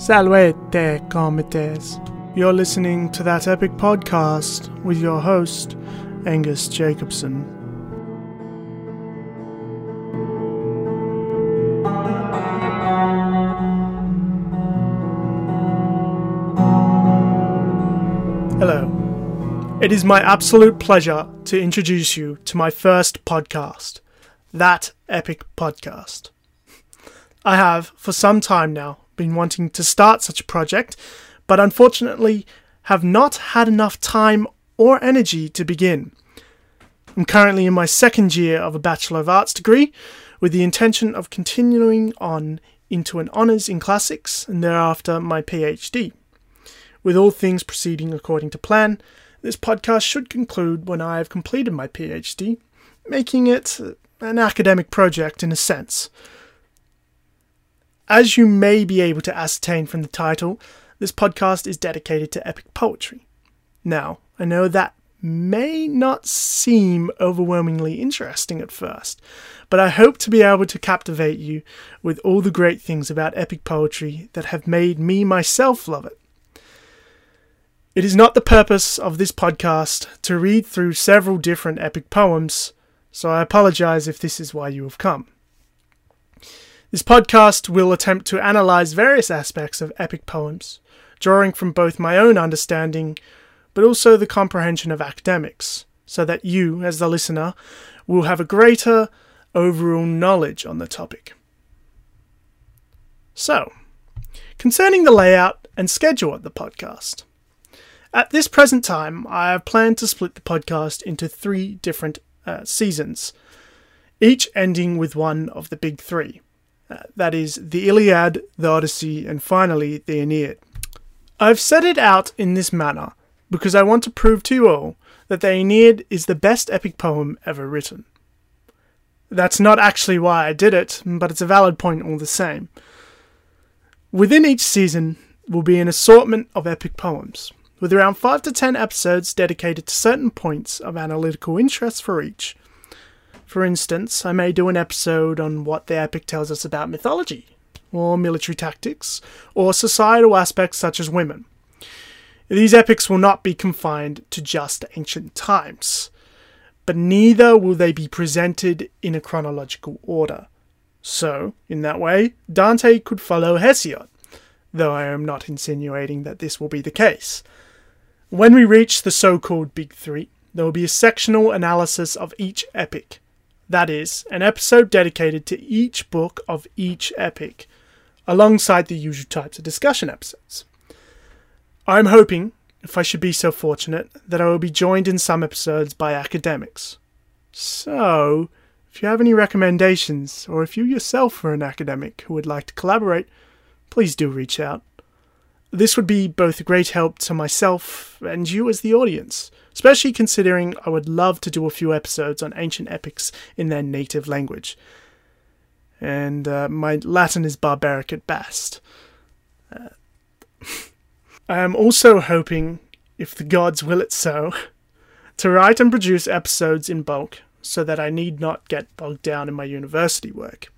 Salvete, comites. You're listening to that epic podcast with your host, Angus Jacobson. Hello. It is my absolute pleasure to introduce you to my first podcast, That Epic Podcast. I have, for some time now, been wanting to start such a project, but unfortunately have not had enough time or energy to begin. I'm currently in my second year of a Bachelor of Arts degree, with the intention of continuing on into an honours in classics and thereafter my PhD. With all things proceeding according to plan, this podcast should conclude when I have completed my PhD, making it an academic project in a sense. As you may be able to ascertain from the title, this podcast is dedicated to epic poetry. Now, I know that may not seem overwhelmingly interesting at first, but I hope to be able to captivate you with all the great things about epic poetry that have made me myself love it. It is not the purpose of this podcast to read through several different epic poems, so I apologize if this is why you have come. This podcast will attempt to analyze various aspects of epic poems, drawing from both my own understanding but also the comprehension of academics, so that you, as the listener, will have a greater overall knowledge on the topic. So, concerning the layout and schedule of the podcast. At this present time, I have planned to split the podcast into three different uh, seasons, each ending with one of the big three. That is, the Iliad, the Odyssey, and finally, the Aeneid. I've set it out in this manner because I want to prove to you all that the Aeneid is the best epic poem ever written. That's not actually why I did it, but it's a valid point all the same. Within each season will be an assortment of epic poems, with around 5 to 10 episodes dedicated to certain points of analytical interest for each, for instance, I may do an episode on what the epic tells us about mythology, or military tactics, or societal aspects such as women. These epics will not be confined to just ancient times, but neither will they be presented in a chronological order. So, in that way, Dante could follow Hesiod, though I am not insinuating that this will be the case. When we reach the so called Big Three, there will be a sectional analysis of each epic, that is, an episode dedicated to each book of each epic, alongside the usual types of discussion episodes. I'm hoping, if I should be so fortunate, that I will be joined in some episodes by academics. So, if you have any recommendations, or if you yourself are an academic who would like to collaborate, please do reach out. This would be both a great help to myself and you as the audience especially considering I would love to do a few episodes on ancient epics in their native language. And uh, my Latin is barbaric at best. Uh, I am also hoping, if the gods will it so, to write and produce episodes in bulk so that I need not get bogged down in my university work.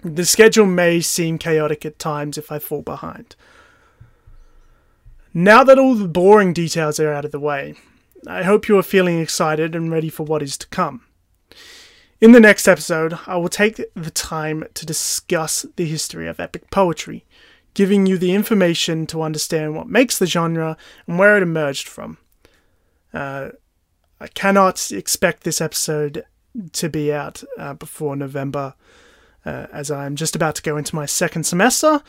The schedule may seem chaotic at times if I fall behind. Now that all the boring details are out of the way, I hope you are feeling excited and ready for what is to come. In the next episode, I will take the time to discuss the history of epic poetry, giving you the information to understand what makes the genre and where it emerged from. Uh, I cannot expect this episode to be out uh, before November, uh, as I'm just about to go into my second semester.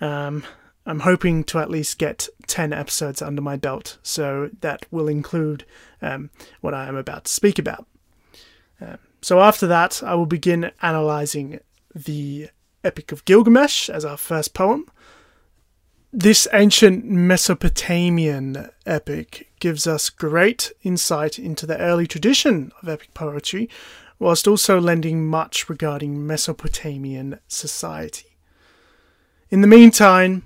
Um, I'm hoping to at least get 10 episodes under my belt, so that will include um, what I am about to speak about. Um, so after that, I will begin analysing the Epic of Gilgamesh as our first poem. This ancient Mesopotamian epic gives us great insight into the early tradition of epic poetry, whilst also lending much regarding Mesopotamian society. In the meantime,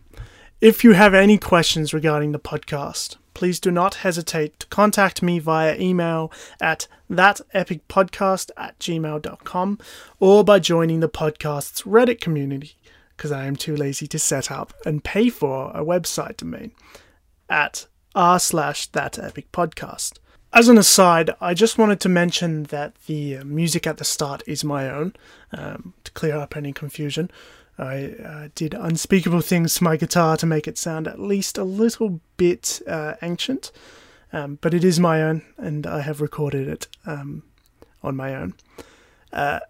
if you have any questions regarding the podcast, please do not hesitate to contact me via email at thatepicpodcast at gmail.com or by joining the podcast's Reddit community because I am too lazy to set up and pay for a website domain at r slash that epic podcast. As an aside, I just wanted to mention that the music at the start is my own, um, to clear up any confusion. I uh, did unspeakable things to my guitar to make it sound at least a little bit uh, ancient, um, but it is my own, and I have recorded it um, on my own. Uh,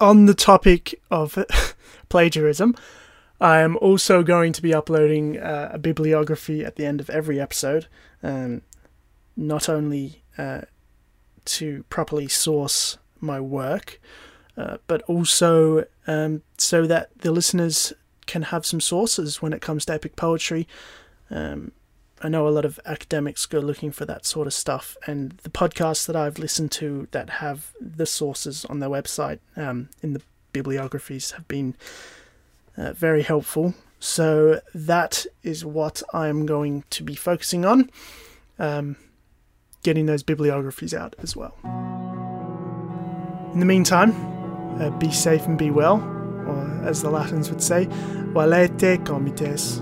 on the topic of plagiarism, I am also going to be uploading uh, a bibliography at the end of every episode, um, not only uh, to properly source my work, uh, but also um, so that the listeners can have some sources when it comes to epic poetry. Um, I know a lot of academics go looking for that sort of stuff, and the podcasts that I've listened to that have the sources on their website um, in the bibliographies have been uh, very helpful. So that is what I'm going to be focusing on, um, getting those bibliographies out as well. In the meantime, Uh, be safe and be well, or as the Latins would say, valete comites.